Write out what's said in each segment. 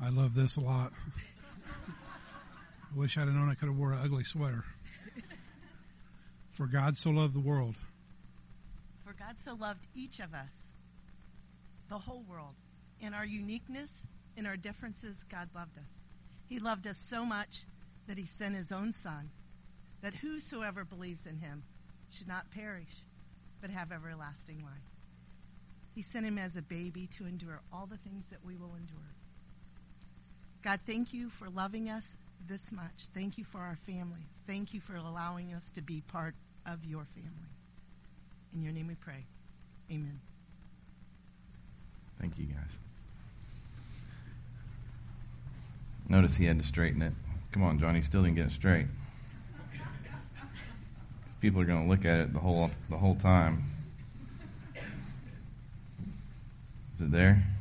I love this a lot. I wish I'd have known I could have wore an ugly sweater. For God so loved the world. For God so loved each of us, the whole world. In our uniqueness, in our differences, God loved us. He loved us so much that he sent his own Son, that whosoever believes in him should not perish, but have everlasting life. He sent him as a baby to endure all the things that we will endure. God, thank you for loving us this much. Thank you for our families. Thank you for allowing us to be part of your family. In your name we pray. Amen. Thank you, guys. Notice he had to straighten it. Come on, Johnny, still didn't get it straight. People are going to look at it the whole the whole time. Is it there?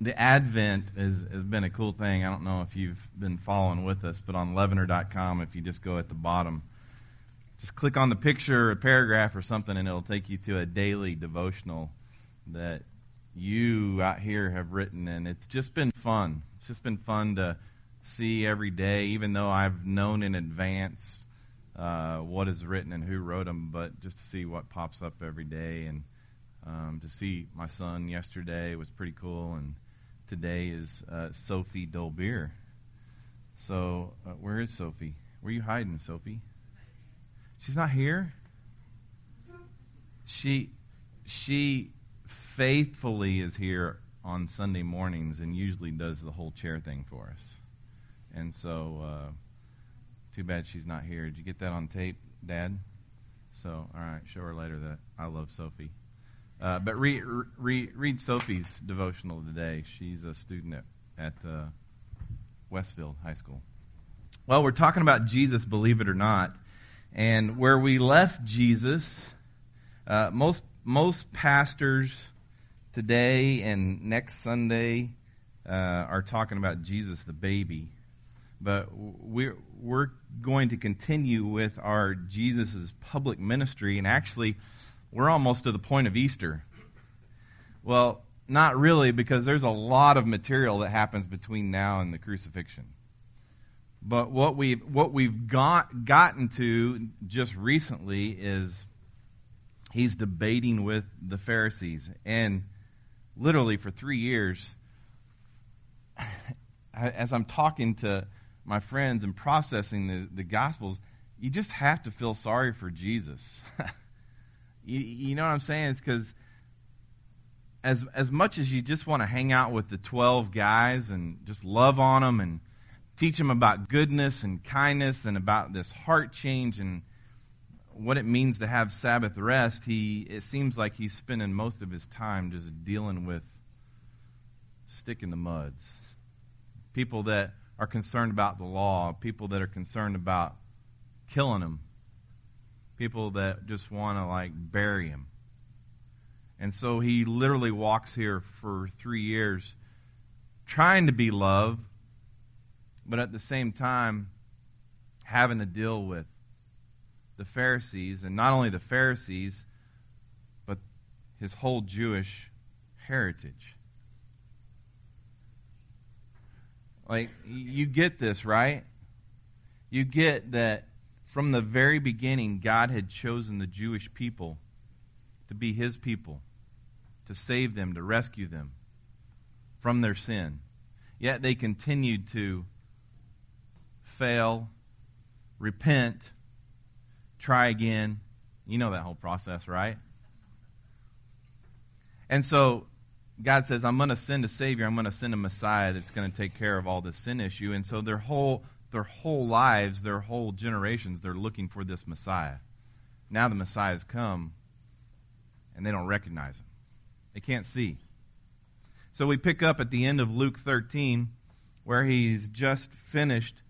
The Advent has been a cool thing. I don't know if you've been following with us, but on leavener.com, if you just go at the bottom, just click on the picture, a paragraph, or something, and it'll take you to a daily devotional that you out here have written. And it's just been fun. It's just been fun to see every day, even though I've known in advance uh, what is written and who wrote them, but just to see what pops up every day and um, to see my son yesterday was pretty cool, and today is uh, Sophie Dolbeer. So, uh, where is Sophie? Where are you hiding, Sophie? She's not here. She she faithfully is here on Sunday mornings and usually does the whole chair thing for us. And so, uh, too bad she's not here. Did you get that on tape, Dad? So, all right, show her later that I love Sophie. Uh, but read, read, read Sophie's devotional today. She's a student at, at uh, Westfield High School. Well, we're talking about Jesus, believe it or not. And where we left Jesus, uh, most, most pastors today and next Sunday uh, are talking about Jesus the baby. But we're, we're going to continue with our Jesus' public ministry. And actually, we're almost to the point of Easter. Well, not really, because there's a lot of material that happens between now and the crucifixion. But what we've, what we've got gotten to just recently is he's debating with the Pharisees, and literally for three years, as I'm talking to my friends and processing the, the Gospels, you just have to feel sorry for Jesus. You, you know what I'm saying? It's because as as much as you just want to hang out with the 12 guys and just love on them and teach them about goodness and kindness and about this heart change and what it means to have Sabbath rest, he it seems like he's spending most of his time just dealing with stick in the muds. People that are concerned about the law, people that are concerned about killing him, people that just want to like bury him. And so he literally walks here for three years trying to be love, but at the same time having to deal with the Pharisees, and not only the Pharisees, but his whole Jewish heritage. Like, you get this, right? You get that from the very beginning, God had chosen the Jewish people to be his people, to save them, to rescue them from their sin. Yet they continued to fail, repent, try again. You know that whole process, right? And so God says, I'm going to send a Savior. I'm going to send a Messiah that's going to take care of all this sin issue. And so their whole their whole lives, their whole generations, they're looking for this Messiah. Now the Messiah has come, and they don't recognize him. They can't see. So we pick up at the end of Luke 13, where he's just finished.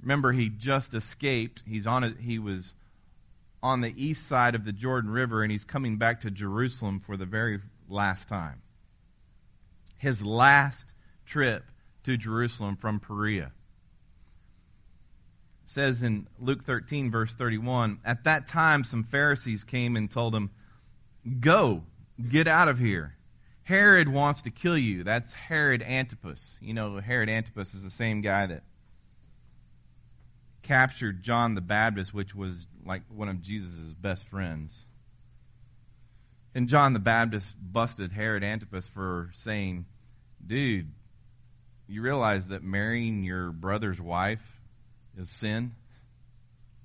Remember, he just escaped. He's on a, he was on the east side of the Jordan River, and he's coming back to Jerusalem for the very last time. His last trip to Jerusalem from Perea says in Luke 13, verse 31, At that time some Pharisees came and told him, Go, get out of here. Herod wants to kill you. That's Herod Antipas. You know, Herod Antipas is the same guy that captured John the Baptist, which was like one of Jesus' best friends. And John the Baptist busted Herod Antipas for saying, Dude, you realize that marrying your brother's wife is sin?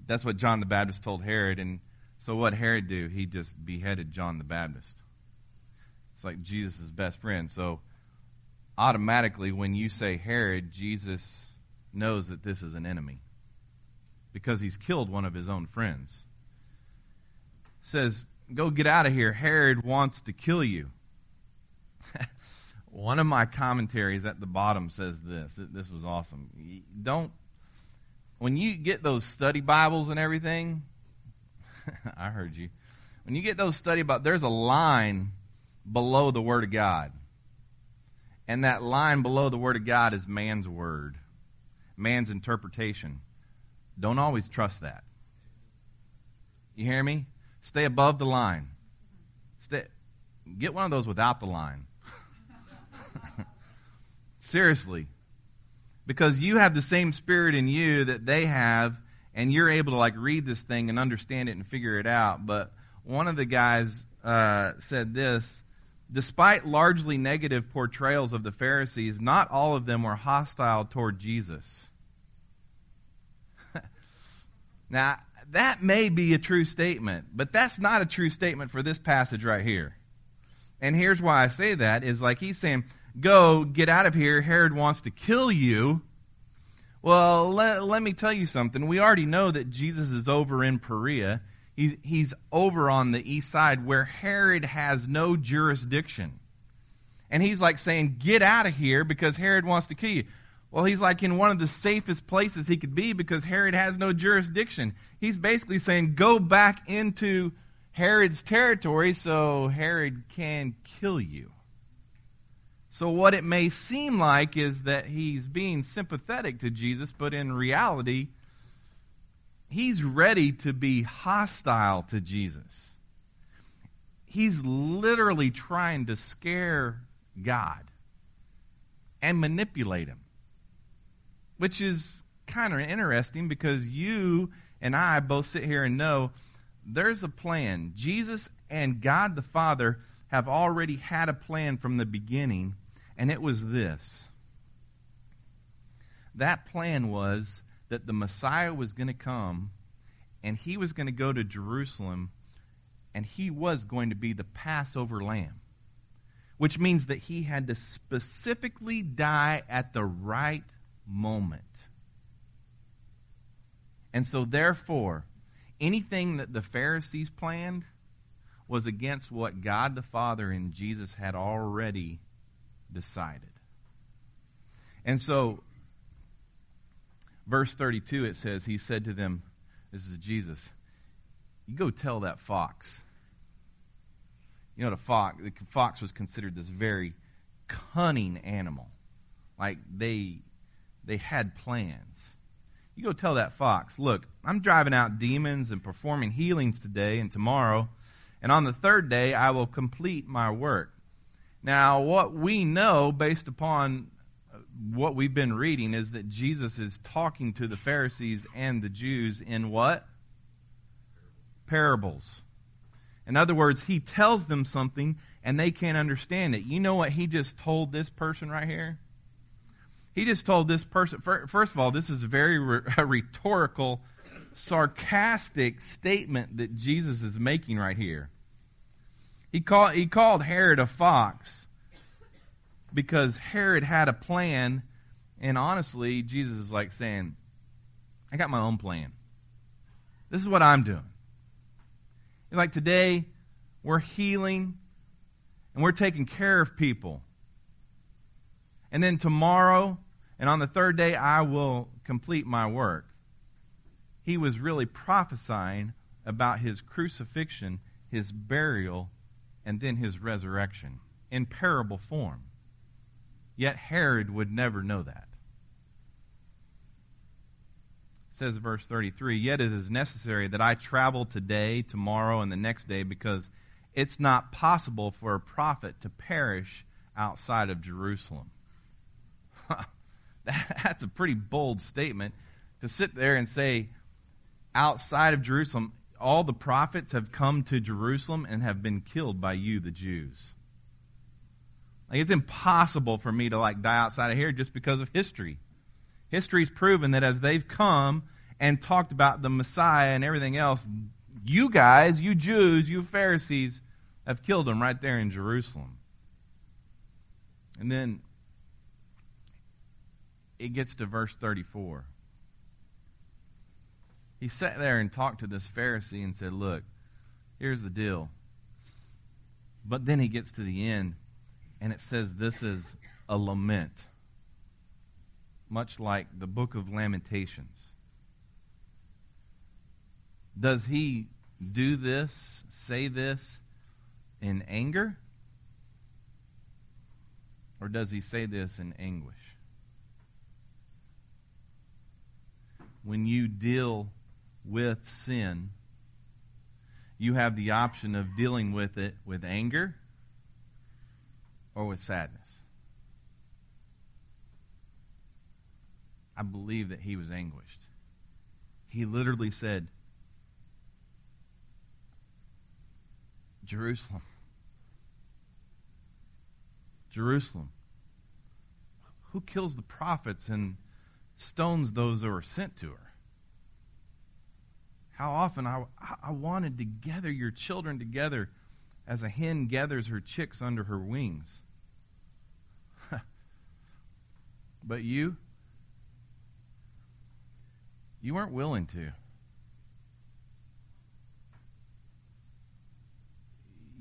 That's what John the Baptist told Herod. And so what Herod do? He just beheaded John the Baptist. It's like Jesus' best friend. So automatically, when you say Herod, Jesus knows that this is an enemy because he's killed one of his own friends. Says, Go get out of here. Herod wants to kill you. one of my commentaries at the bottom says this. This was awesome. Don't, when you get those study Bibles and everything, I heard you. When you get those study Bibles, there's a line below the Word of God. And that line below the Word of God is man's word, man's interpretation. Don't always trust that. You hear me? Stay above the line. Stay, get one of those without the line. Seriously. Because you have the same spirit in you that they have, and you're able to like read this thing and understand it and figure it out. But one of the guys uh, said this Despite largely negative portrayals of the Pharisees, not all of them were hostile toward Jesus. now, that may be a true statement, but that's not a true statement for this passage right here. And here's why I say that is like he's saying, Go, get out of here. Herod wants to kill you. Well, let, let me tell you something. We already know that Jesus is over in Perea He's, he's over on the east side where Herod has no jurisdiction. And he's like saying, Get out of here because Herod wants to kill you. Well, he's like in one of the safest places he could be because Herod has no jurisdiction. He's basically saying, Go back into Herod's territory so Herod can kill you. So, what it may seem like is that he's being sympathetic to Jesus, but in reality, he's ready to be hostile to Jesus. He's literally trying to scare God and manipulate him, which is kind of interesting because you and I both sit here and know there's a plan. Jesus and God the Father have already had a plan from the beginning, and it was this. That plan was that the Messiah was going to come and he was going to go to Jerusalem and he was going to be the Passover lamb, which means that he had to specifically die at the right moment. And so, therefore, anything that the Pharisees planned was against what God the Father and Jesus had already decided. And so, verse 32, it says, He said to them, This is Jesus, you go tell that fox. You know, the fox, the fox was considered this very cunning animal. Like they, they had plans. You go tell that fox, look, I'm driving out demons and performing healings today and tomorrow, and on the third day I will complete my work. Now, what we know based upon uh, what we've been reading is that Jesus is talking to the Pharisees and the Jews in what? Parables. In other words, he tells them something and they can't understand it. You know what he just told this person right here? He just told this person, first of all, this is a very rhetorical, sarcastic statement that Jesus is making right here. He, call, he called Herod a fox because Herod had a plan, and honestly, Jesus is like saying, I got my own plan. This is what I'm doing. Like today, we're healing and we're taking care of people. And then tomorrow and on the third day, I will complete my work. He was really prophesying about his crucifixion, his burial, and then his resurrection in parable form. Yet Herod would never know that. Says verse 33 Yet it is necessary that I travel today, tomorrow, and the next day, because it's not possible for a prophet to perish outside of Jerusalem. That's a pretty bold statement to sit there and say, outside of Jerusalem, all the prophets have come to Jerusalem and have been killed by you, the Jews. Like it's impossible for me to like die outside of here just because of history. History's proven that as they've come and talked about the Messiah and everything else, you guys, you Jews, you Pharisees, have killed him right there in Jerusalem. And then it gets to verse 34. He sat there and talked to this Pharisee and said, Look, here's the deal. But then he gets to the end and it says this is a lament, much like the book of Lamentations. Does he do this, say this in anger? Or does he say this in anguish? When you deal with sin, you have the option of dealing with it with anger or with sadness. I believe that he was anguished. He literally said, Jerusalem. Jerusalem. Who kills the prophets and stones those who are sent to her? How often I, I wanted to gather your children together as a hen gathers her chicks under her wings. but you, you weren't willing to.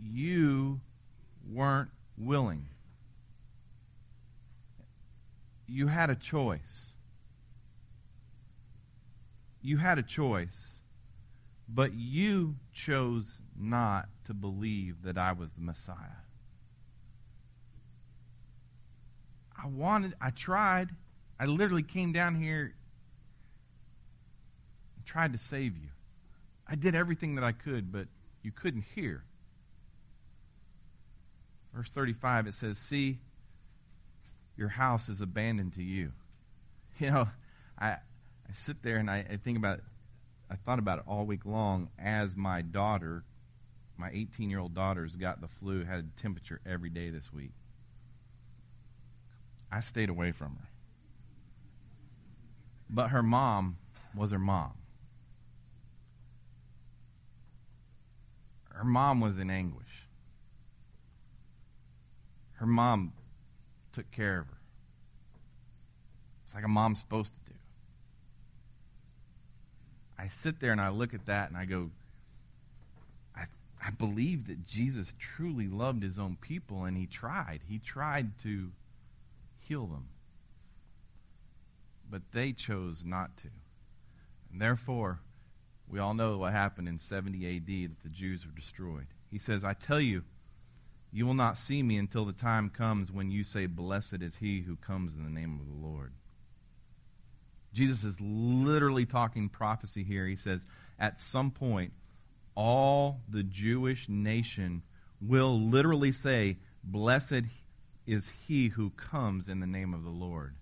You weren't willing. You had a choice. You had a choice, but you chose not to believe that I was the Messiah. I wanted, I tried. I literally came down here and tried to save you. I did everything that I could, but you couldn't hear. Verse 35, it says, See, your house is abandoned to you. You know, I, I sit there and I, I think about I thought about it all week long as my daughter, my 18 year old daughter's got the flu, had temperature every day this week. I stayed away from her. But her mom was her mom. Her mom was in anguish. Her mom took care of her. It's like a mom's supposed to. I sit there and I look at that and I go, I, I believe that Jesus truly loved his own people and he tried. He tried to heal them. But they chose not to. And therefore, we all know what happened in 70 AD that the Jews were destroyed. He says, I tell you, you will not see me until the time comes when you say, Blessed is he who comes in the name of the Lord. Jesus is literally talking prophecy here. He says, At some point, all the Jewish nation will literally say, Blessed is he who comes in the name of the Lord.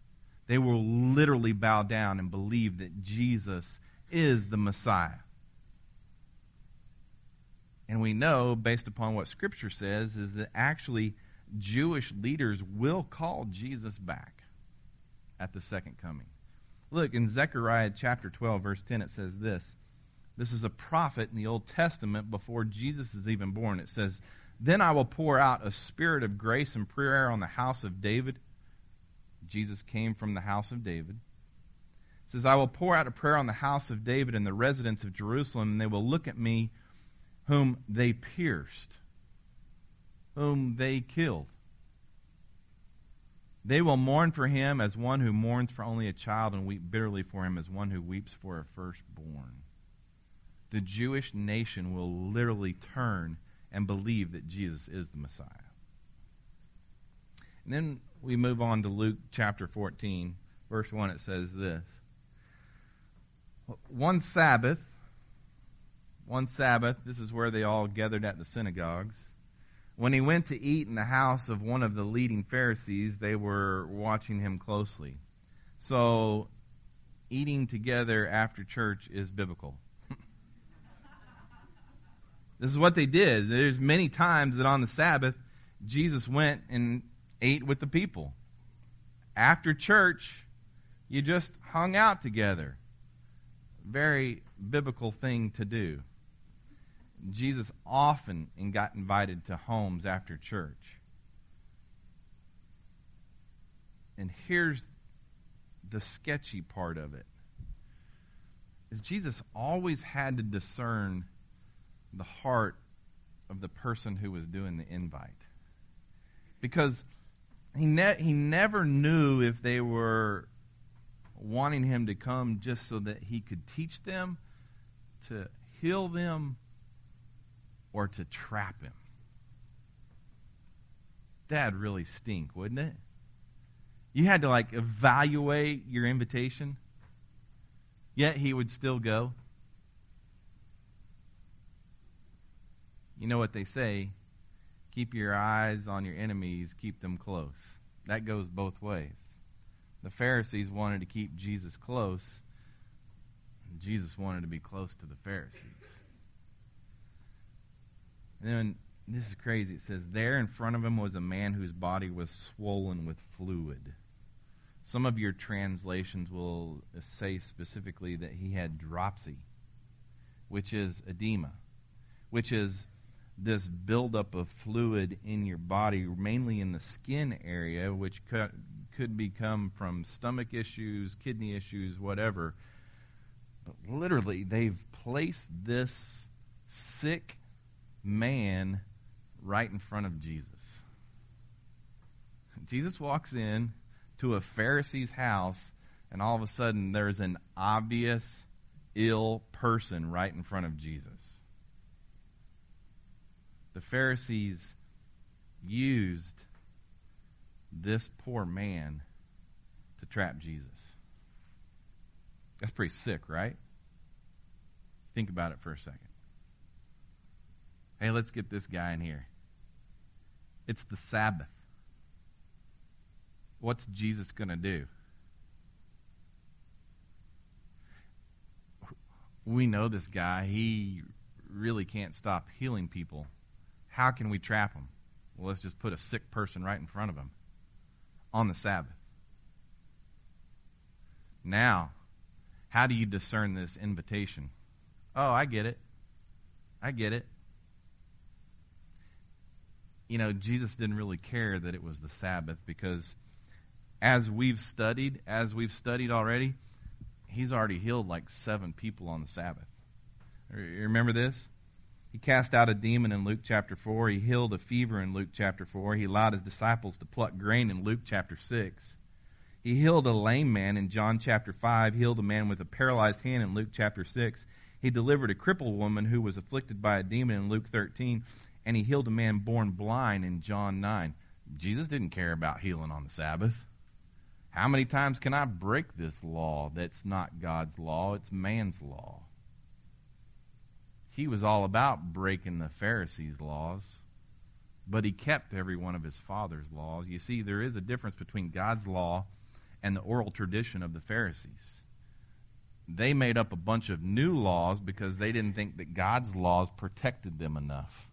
They will literally bow down and believe that Jesus is the Messiah. And we know, based upon what Scripture says, is that actually Jewish leaders will call Jesus back at the second coming. Look, in Zechariah chapter 12, verse 10, it says this. This is a prophet in the Old Testament before Jesus is even born. It says, Then I will pour out a spirit of grace and prayer on the house of David. Jesus came from the house of David. It says, I will pour out a prayer on the house of David and the residents of Jerusalem, and they will look at me whom they pierced, whom they killed. They will mourn for him as one who mourns for only a child and weep bitterly for him as one who weeps for a firstborn. The Jewish nation will literally turn and believe that Jesus is the Messiah. And then we move on to Luke chapter 14, verse 1. It says this One Sabbath, one Sabbath, this is where they all gathered at the synagogues. When he went to eat in the house of one of the leading Pharisees, they were watching him closely. So, eating together after church is biblical. this is what they did. There's many times that on the Sabbath, Jesus went and ate with the people. After church, you just hung out together. Very biblical thing to do. Jesus often got invited to homes after church. And here's the sketchy part of it. Is Jesus always had to discern the heart of the person who was doing the invite. Because he ne- he never knew if they were wanting him to come just so that he could teach them, to heal them, or to trap him. That'd really stink, wouldn't it? You had to like evaluate your invitation, yet he would still go. You know what they say keep your eyes on your enemies, keep them close. That goes both ways. The Pharisees wanted to keep Jesus close, Jesus wanted to be close to the Pharisees. And then this is crazy. It says, There in front of him was a man whose body was swollen with fluid. Some of your translations will say specifically that he had dropsy, which is edema, which is this buildup of fluid in your body, mainly in the skin area, which could, could become from stomach issues, kidney issues, whatever. But literally, they've placed this sick man right in front of Jesus. Jesus walks in to a Pharisee's house, and all of a sudden there's an obvious ill person right in front of Jesus. The Pharisees used this poor man to trap Jesus. That's pretty sick, right? Think about it for a second. Hey, let's get this guy in here. It's the Sabbath. What's Jesus going to do? We know this guy. He really can't stop healing people. How can we trap him? Well, let's just put a sick person right in front of him on the Sabbath. Now, how do you discern this invitation? Oh, I get it. I get it you know, Jesus didn't really care that it was the Sabbath because as we've studied, as we've studied already, he's already healed like seven people on the Sabbath. You remember this? He cast out a demon in Luke chapter 4. He healed a fever in Luke chapter 4. He allowed his disciples to pluck grain in Luke chapter 6. He healed a lame man in John chapter 5, healed a man with a paralyzed hand in Luke chapter 6. He delivered a crippled woman who was afflicted by a demon in Luke 13 and he healed a man born blind in John 9. Jesus didn't care about healing on the Sabbath. How many times can I break this law that's not God's law, it's man's law? He was all about breaking the Pharisees' laws, but he kept every one of his father's laws. You see, there is a difference between God's law and the oral tradition of the Pharisees. They made up a bunch of new laws because they didn't think that God's laws protected them enough.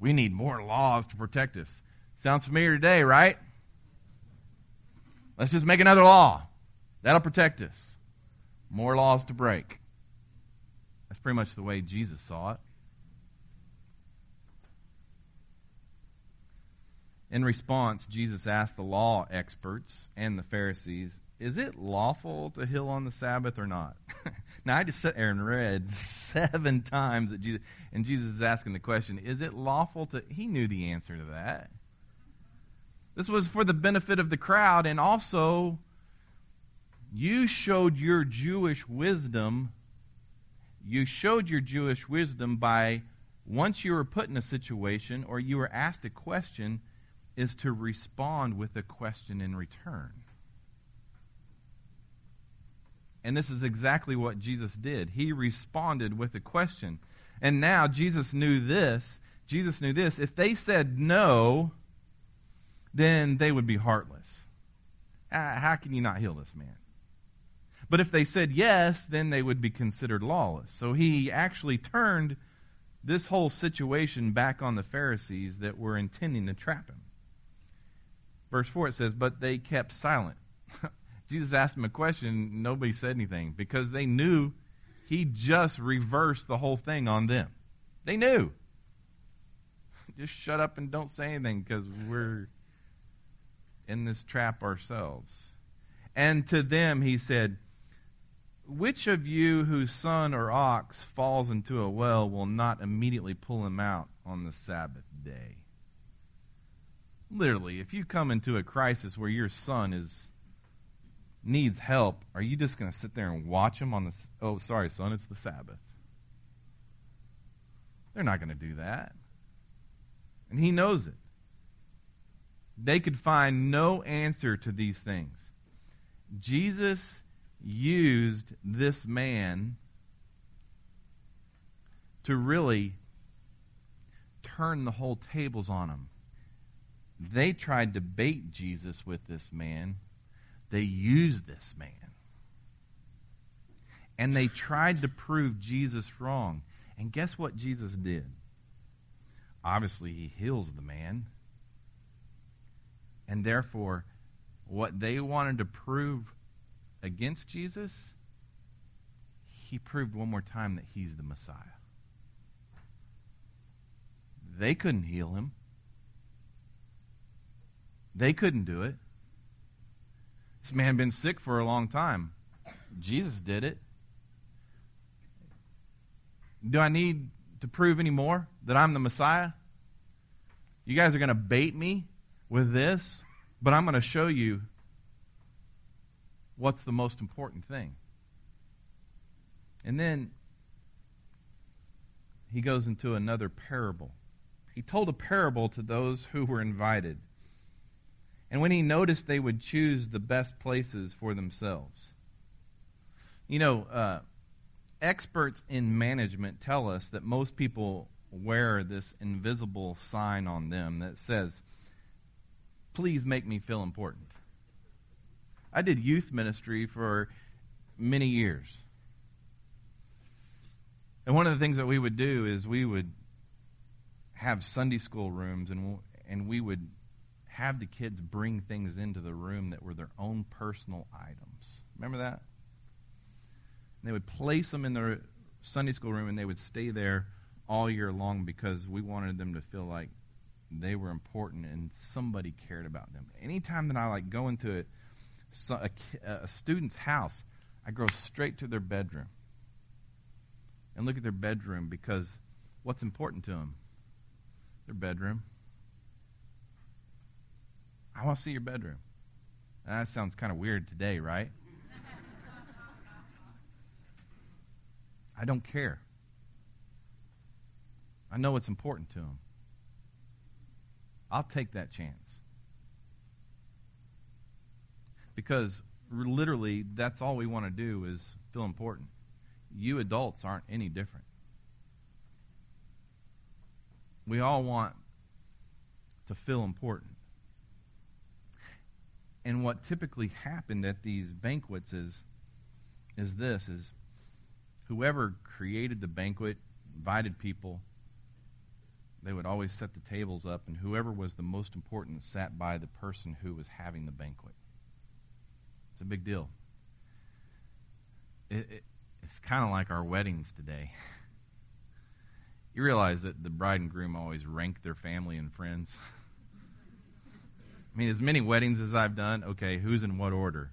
We need more laws to protect us. Sounds familiar today, right? Let's just make another law. That'll protect us. More laws to break. That's pretty much the way Jesus saw it. In response, Jesus asked the law experts and the Pharisees, Is it lawful to heal on the Sabbath or not? Now, I just sat there and read seven times that Jesus, and Jesus is asking the question, is it lawful to, he knew the answer to that. This was for the benefit of the crowd, and also, you showed your Jewish wisdom. You showed your Jewish wisdom by, once you were put in a situation or you were asked a question, is to respond with a question in return. And this is exactly what Jesus did. He responded with a question. And now Jesus knew this. Jesus knew this. If they said no, then they would be heartless. Uh, how can you not heal this man? But if they said yes, then they would be considered lawless. So he actually turned this whole situation back on the Pharisees that were intending to trap him. Verse 4 it says, But they kept silent. Jesus asked them a question, nobody said anything because they knew he just reversed the whole thing on them. They knew. Just shut up and don't say anything because we're in this trap ourselves. And to them he said, Which of you whose son or ox falls into a well will not immediately pull him out on the Sabbath day? Literally, if you come into a crisis where your son is needs help, are you just going to sit there and watch him on the Oh, sorry, son, it's the Sabbath. They're not going to do that. And he knows it. They could find no answer to these things. Jesus used this man to really turn the whole tables on him. They tried to bait Jesus with this man. They used this man. And they tried to prove Jesus wrong. And guess what Jesus did? Obviously, he heals the man. And therefore, what they wanted to prove against Jesus, he proved one more time that he's the Messiah. They couldn't heal him. They couldn't do it. This man been sick for a long time. Jesus did it. Do I need to prove any more that I'm the Messiah? You guys are going to bait me with this, but I'm going to show you what's the most important thing. And then he goes into another parable. He told a parable to those who were invited. And when he noticed they would choose the best places for themselves. You know, uh, experts in management tell us that most people wear this invisible sign on them that says, Please make me feel important. I did youth ministry for many years. And one of the things that we would do is we would have Sunday school rooms and and we would have the kids bring things into the room that were their own personal items. Remember that? And they would place them in their Sunday school room and they would stay there all year long because we wanted them to feel like they were important and somebody cared about them. Anytime that I like go into a, a, a student's house, I go straight to their bedroom and look at their bedroom because what's important to them? Their bedroom. I want to see your bedroom. That sounds kind of weird today, right? I don't care. I know it's important to him. I'll take that chance. Because literally, that's all we want to do is feel important. You adults aren't any different. We all want to feel important. And what typically happened at these banquets is is this is whoever created the banquet, invited people, they would always set the tables up, and whoever was the most important sat by the person who was having the banquet. It's a big deal. It, it, it's kind of like our weddings today. you realize that the bride and groom always rank their family and friends. I mean, as many weddings as I've done, okay, who's in what order?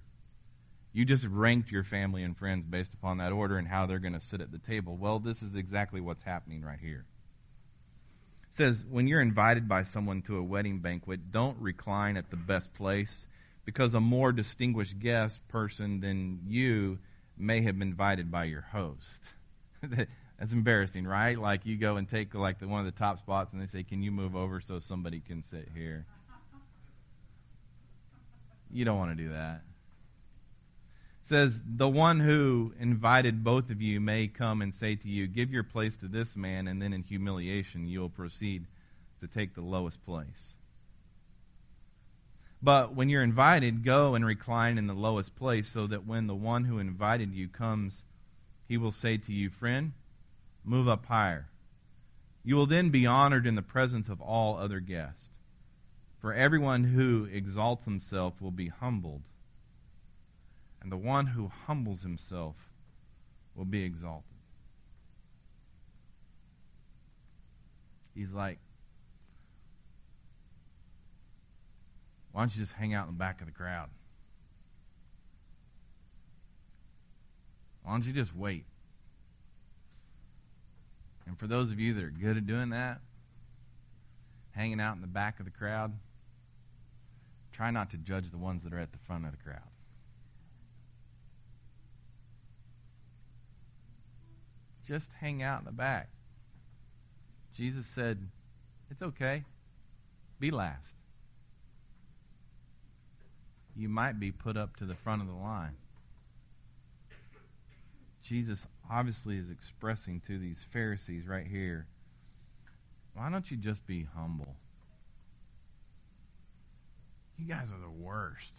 You just ranked your family and friends based upon that order and how they're going to sit at the table. Well, this is exactly what's happening right here. It says, when you're invited by someone to a wedding banquet, don't recline at the best place because a more distinguished guest person than you may have been invited by your host. That's embarrassing, right? Like you go and take like the, one of the top spots and they say, "Can you move over so somebody can sit here?" You don't want to do that. It says, The one who invited both of you may come and say to you, Give your place to this man, and then in humiliation you will proceed to take the lowest place. But when you're invited, go and recline in the lowest place, so that when the one who invited you comes, he will say to you, Friend, move up higher. You will then be honored in the presence of all other guests. For everyone who exalts himself will be humbled, and the one who humbles himself will be exalted. He's like, Why don't you just hang out in the back of the crowd? Why don't you just wait? And for those of you that are good at doing that, hanging out in the back of the crowd, try not to judge the ones that are at the front of the crowd. Just hang out in the back. Jesus said, It's okay. Be last you might be put up to the front of the line. Jesus obviously is expressing to these Pharisees right here why don't you just be humble? You guys are the worst.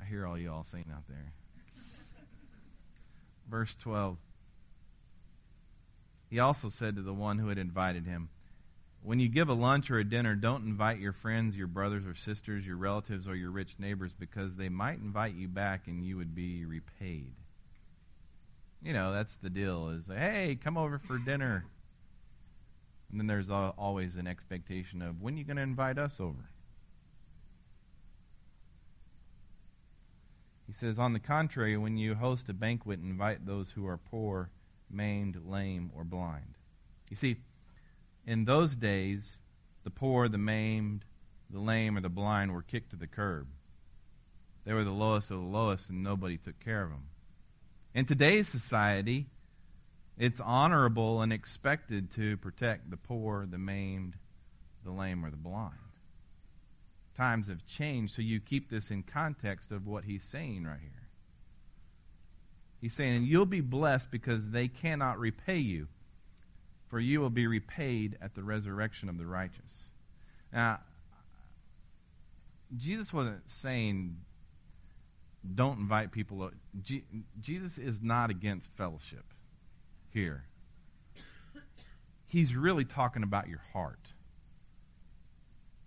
I hear all y'all saying out there. Verse 12. He also said to the one who had invited him, when you give a lunch or a dinner, don't invite your friends, your brothers or sisters, your relatives, or your rich neighbors because they might invite you back and you would be repaid. You know, that's the deal is, hey, come over for dinner. And then there's always an expectation of, when are you going to invite us over? He says, on the contrary, when you host a banquet, invite those who are poor, maimed, lame, or blind. You see, in those days, the poor, the maimed, the lame, or the blind were kicked to the curb. They were the lowest of the lowest, and nobody took care of them. In today's society, it's honorable and expected to protect the poor, the maimed, the lame, or the blind. Times have changed, so you keep this in context of what he's saying right here. He's saying, You'll be blessed because they cannot repay you for you will be repaid at the resurrection of the righteous. Now, Jesus wasn't saying don't invite people. Jesus is not against fellowship here. He's really talking about your heart.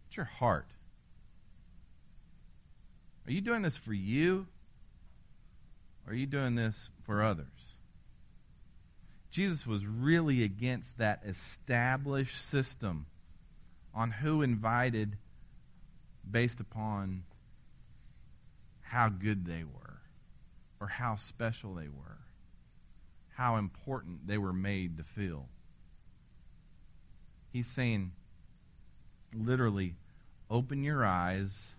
What's your heart? Are you doing this for you? Or are you doing this for others? Jesus was really against that established system on who invited based upon how good they were or how special they were, how important they were made to feel. He's saying, literally, open your eyes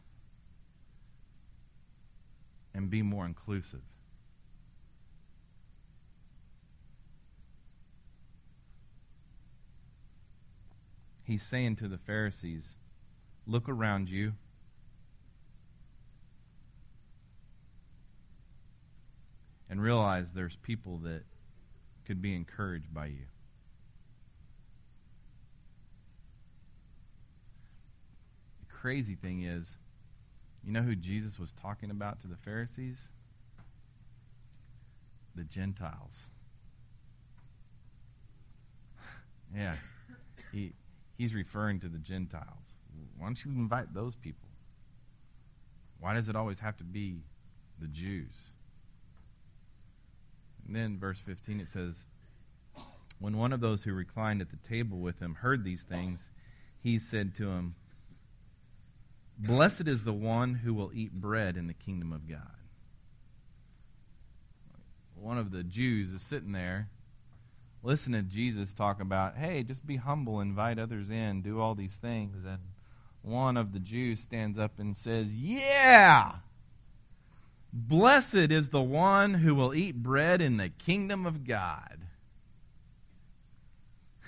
and be more inclusive. he's saying to the Pharisees, Look around you. And realize there's people that could be encouraged by you. The crazy thing is, you know who Jesus was talking about to the Pharisees? The Gentiles. yeah. He he's referring to the Gentiles. Why don't you invite those people? Why does it always have to be the Jews? And then, verse 15, it says, When one of those who reclined at the table with him heard these things, he said to him, Blessed is the one who will eat bread in the kingdom of God. One of the Jews is sitting there listen to Jesus talk about, hey, just be humble, invite others in, do all these things. And one of the Jews stands up and says, Yeah! Blessed is the one who will eat bread in the kingdom of God.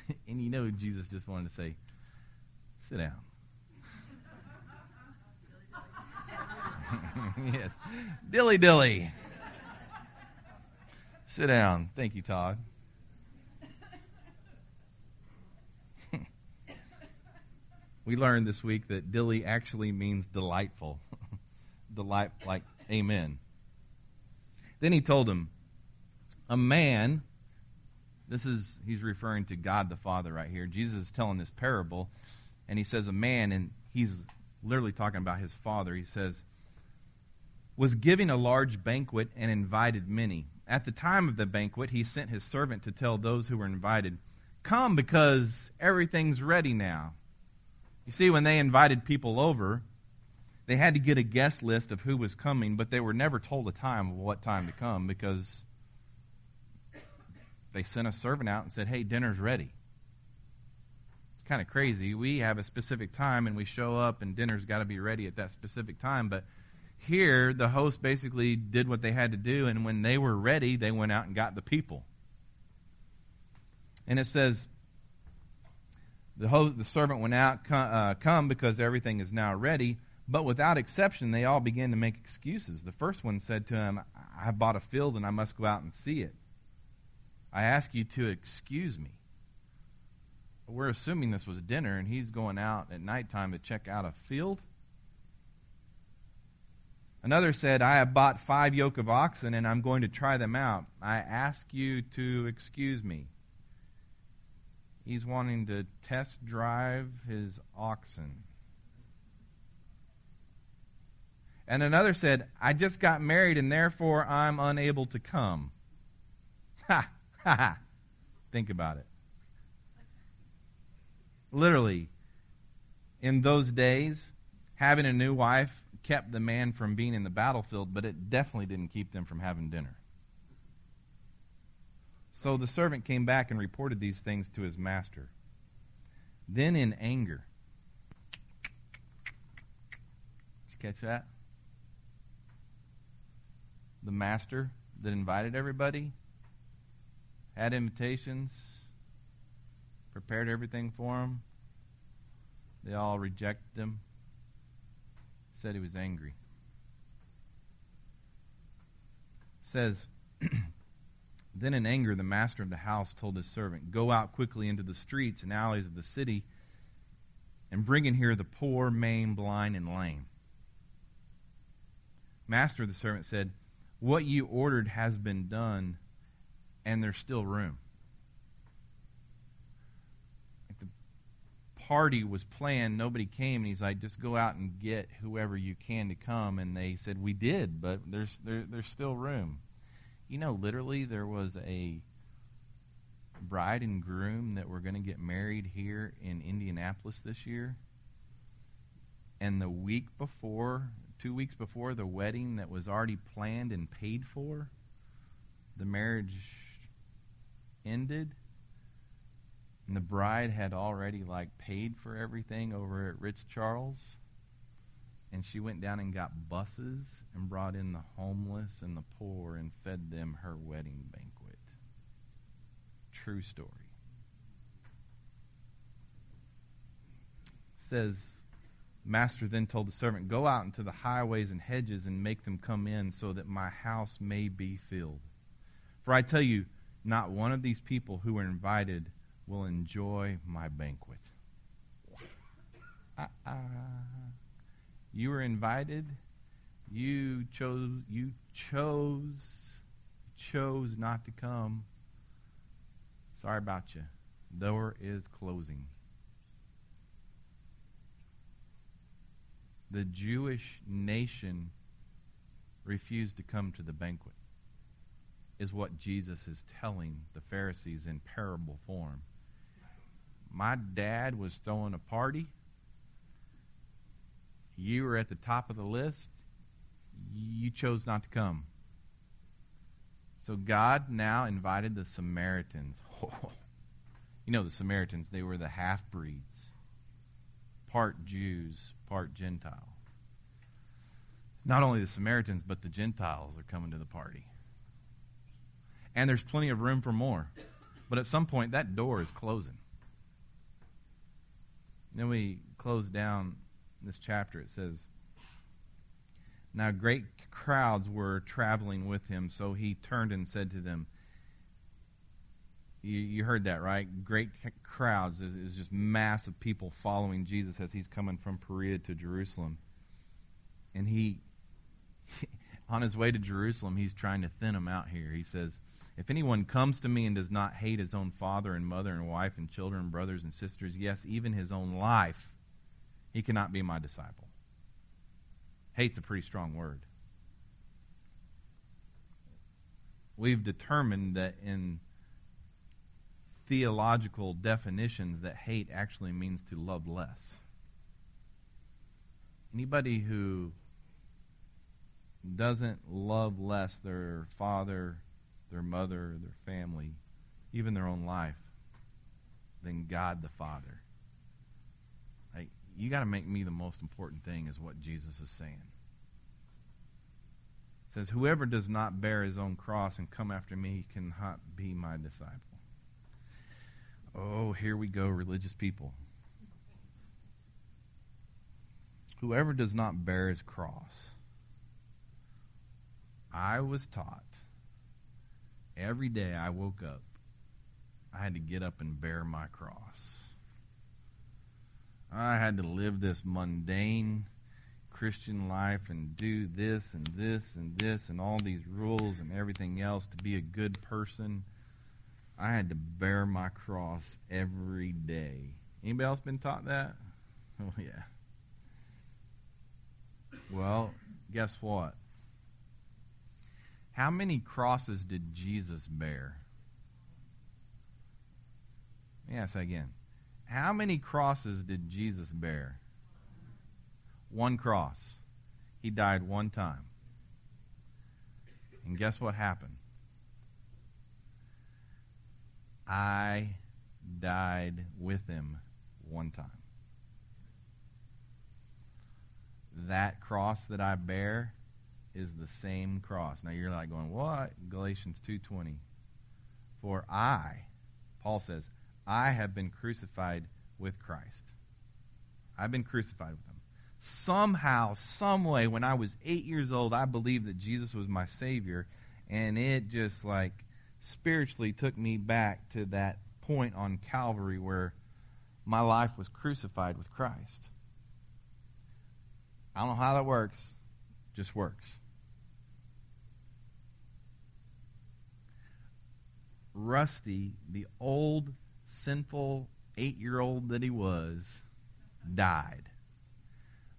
and you know, Jesus just wanted to say, Sit down. yes. Dilly dilly. Sit down. Thank you, Todd. we learned this week that dilly actually means delightful. Delight, like amen. Then he told him, A man, this is, he's referring to God the Father right here. Jesus is telling this parable, and he says, A man, and he's literally talking about his father. He says, was giving a large banquet and invited many. At the time of the banquet, he sent his servant to tell those who were invited, Come because everything's ready now. You see, when they invited people over, they had to get a guest list of who was coming, but they were never told a time of what time to come because they sent a servant out and said, Hey, dinner's ready. It's kind of crazy. We have a specific time and we show up, and dinner's got to be ready at that specific time, but here, the host basically did what they had to do, and when they were ready, they went out and got the people. And it says, the, host, the servant went out, come, uh, come because everything is now ready. But without exception, they all began to make excuses. The first one said to him, I have bought a field and I must go out and see it. I ask you to excuse me. We're assuming this was dinner, and he's going out at nighttime to check out a field. Another said, I have bought five yoke of oxen and I'm going to try them out. I ask you to excuse me. He's wanting to test drive his oxen. And another said, I just got married and therefore I'm unable to come. Ha, ha, ha. Think about it. Literally, in those days, having a new wife kept the man from being in the battlefield, but it definitely didn't keep them from having dinner. So the servant came back and reported these things to his master. Then, in anger, did you catch that? The master that invited everybody had invitations, prepared everything for them. They all rejected him said he was angry. says, Then in anger, the master of the house told his servant, Go out quickly into the streets and alleys of the city and bring in here the poor, maimed, blind, and lame. Master of the servant said, What you ordered has been done, and there's still room. Like the party was planned, nobody came, and he's like, just go out and get whoever you can to come. And they said, we did, but there's there, there's still room. You know, literally, there was a bride and groom that were going to get married here in Indianapolis this year. And the week before, two weeks before the wedding that was already planned and paid for, the marriage ended and the bride had already like paid for everything over at Ritz Charles. And she went down and got buses and brought in the homeless and the poor and fed them her wedding banquet. True story. says Master then told the servant, Go out into the highways and hedges and make them come in so that my house may be filled. For I tell you, not one of these people who are invited will enjoy my banquet. Uh-uh. You were invited. You chose. You chose. Chose not to come. Sorry about you. Door is closing. The Jewish nation refused to come to the banquet, is what Jesus is telling the Pharisees in parable form my dad was throwing a party. You were at the top of the list. You chose not to come. So God now invited the Samaritans. you know, the Samaritans, they were the half breeds, part Jews, part Gentile. Not only the Samaritans, but the Gentiles are coming to the party. And there's plenty of room for more. But at some point, that door is closing. Then we close down this chapter. It says, Now great crowds were traveling with him, so he turned and said to them, You, you heard that, right? Great crowds is, is just mass of people following Jesus as he's coming from Perea to Jerusalem. And he, on his way to Jerusalem, he's trying to thin them out here. He says, If anyone comes to me and does not hate his own father and mother and wife and children brothers and sisters, yes, even his own life, he cannot be my disciple. Hate's a pretty strong word. We've determined that in theological definitions that hate actually means to love less. Anybody who doesn't love less their father, their mother, their family, even their own life, than God the Father. Like, you got to make me the most important thing, is what Jesus is saying. It says, Whoever does not bear his own cross and come after me cannot be my disciple. Oh, here we go, religious people. Whoever does not bear his cross. I was taught every day I woke up, I had to get up and bear my cross. I had to live this mundane Christian life and do this and this and this and all these rules and everything else to be a good person. I had to bear my cross every day. Anybody else been taught that? Oh yeah. Well, guess what? How many crosses did Jesus bear? That again. How many crosses did Jesus bear? One cross. He died one time. And guess what happened? I died with him one time. That cross that I bear is the same cross. Now you're like going, "What?" Galatians 2:20. For I, Paul says, I have been crucified with Christ. I've been crucified with him. Somehow, some way, when I was eight years old, I believed that Jesus was my Savior, and it just like spiritually took me back to that point on Calvary where my life was crucified with Christ. I don't know how that works, just works. Rusty, the old sinful eight year old that he was, died.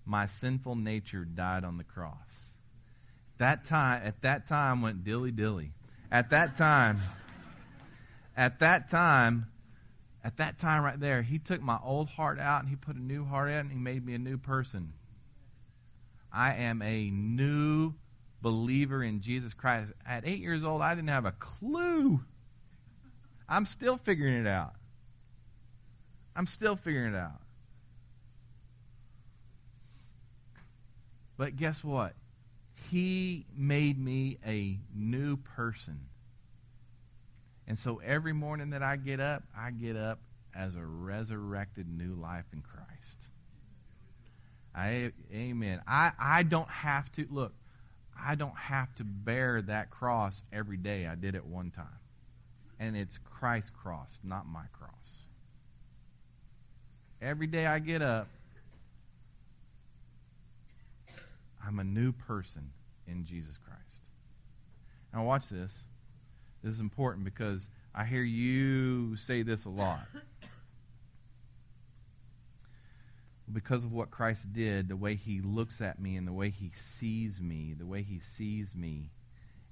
My sinful nature died on the cross. That time, at that time, went dilly dilly. At that time, at that time, at that time right there, he took my old heart out and he put a new heart in and he made me a new person. I am a new believer in Jesus Christ. At eight years old, I didn't have a clue. I'm still figuring it out. I'm still figuring it out. But guess what? He made me a new person. And so every morning that I get up, I get up as a resurrected new life in Christ. I, amen. I, I don't have to, look, I don't have to bear that cross every day. I did it one time. And it's Christ's cross, not my cross. Every day I get up, I'm a new person in Jesus Christ. Now, watch this. This is important because I hear you say this a lot. Because of what Christ did, the way he looks at me and the way he sees me, the way he sees me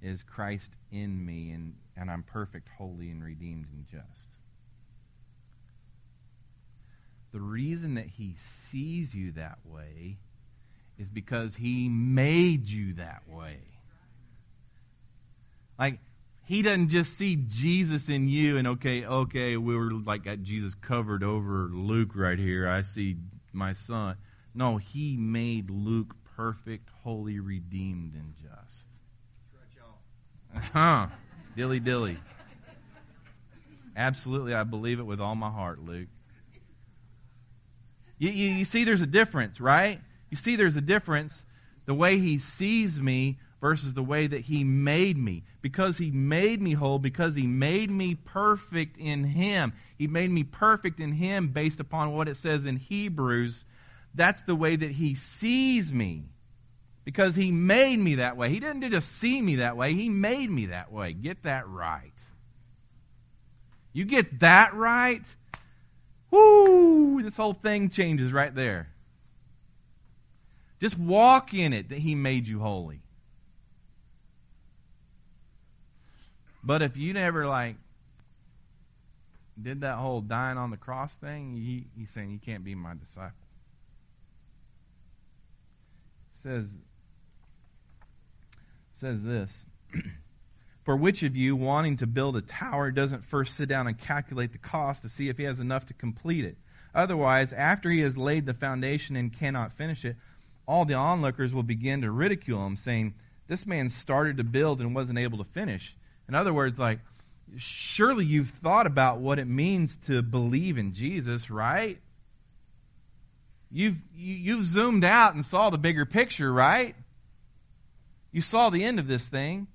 is Christ in me, and, and I'm perfect, holy, and redeemed and just. The reason that he sees you that way is because he made you that way. Like, he doesn't just see Jesus in you and okay, okay, we were like got Jesus covered over Luke right here. I see my son. No, he made Luke perfect, holy, redeemed, and just. Huh. dilly dilly. Absolutely, I believe it with all my heart, Luke. You, you, you see, there's a difference, right? You see, there's a difference the way he sees me versus the way that he made me. Because he made me whole, because he made me perfect in him. He made me perfect in him based upon what it says in Hebrews. That's the way that he sees me. Because he made me that way. He didn't just see me that way, he made me that way. Get that right. You get that right, whoo, this whole thing changes right there. Just walk in it that he made you holy. But if you never like did that whole dying on the cross thing, he, he's saying you can't be my disciple. It says says this. For which of you, wanting to build a tower, doesn't first sit down and calculate the cost to see if he has enough to complete it? Otherwise, after he has laid the foundation and cannot finish it, all the onlookers will begin to ridicule him, saying, This man started to build and wasn't able to finish. In other words, like, surely you've thought about what it means to believe in Jesus, right? You've, you've zoomed out and saw the bigger picture, right? You saw the end of this thing.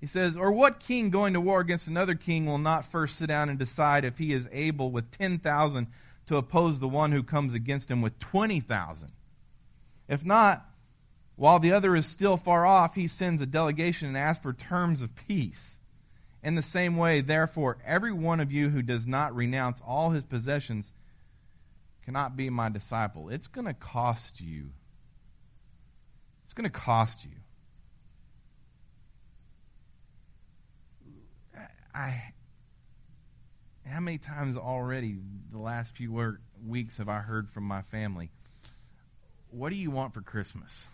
He says, Or what king going to war against another king will not first sit down and decide if he is able with 10,000 to oppose the one who comes against him with 20,000? If not, while the other is still far off, he sends a delegation and asks for terms of peace. In the same way, therefore, every one of you who does not renounce all his possessions cannot be my disciple. It's going to cost you. Going to cost you. I how many times already the last few work, weeks have I heard from my family? What do you want for Christmas?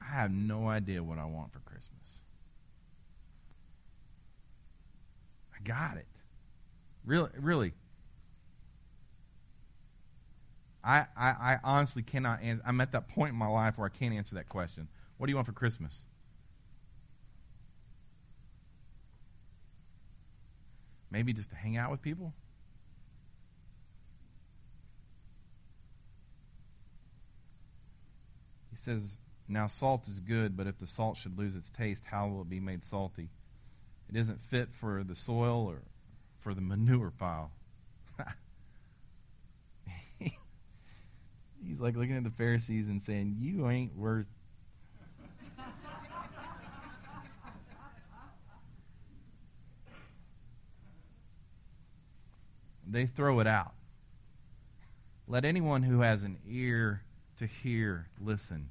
I have no idea what I want for Christmas. I got it. Really, really. I, I, I honestly cannot answer. I'm at that point in my life where I can't answer that question. What do you want for Christmas? Maybe just to hang out with people? He says, Now salt is good, but if the salt should lose its taste, how will it be made salty? It isn't fit for the soil or for the manure pile. He's like looking at the Pharisees and saying, You ain't worth they throw it out. Let anyone who has an ear to hear listen.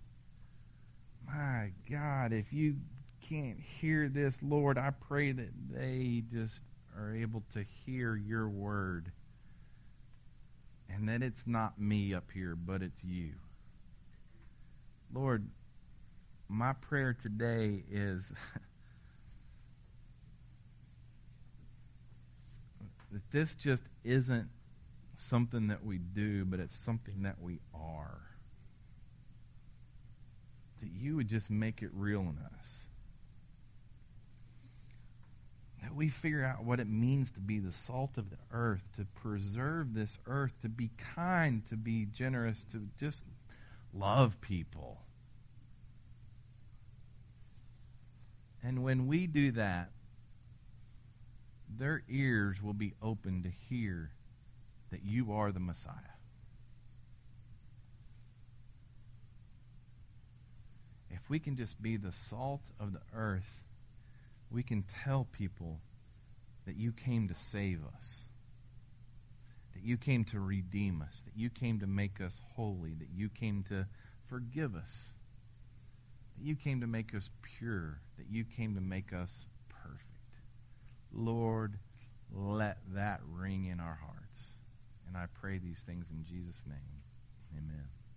My God, if you can't hear this, Lord, I pray that they just are able to hear your word. And that it's not me up here, but it's you. Lord, my prayer today is that this just isn't something that we do, but it's something that we are. That you would just make it real in us. That we figure out what it means to be the salt of the earth, to preserve this earth, to be kind, to be generous, to just love people. And when we do that, their ears will be open to hear that you are the Messiah. If we can just be the salt of the earth, we can tell people that you came to save us, that you came to redeem us, that you came to make us holy, that you came to forgive us, that you came to make us pure, that you came to make us perfect. Lord, let that ring in our hearts. And I pray these things in Jesus' name. Amen.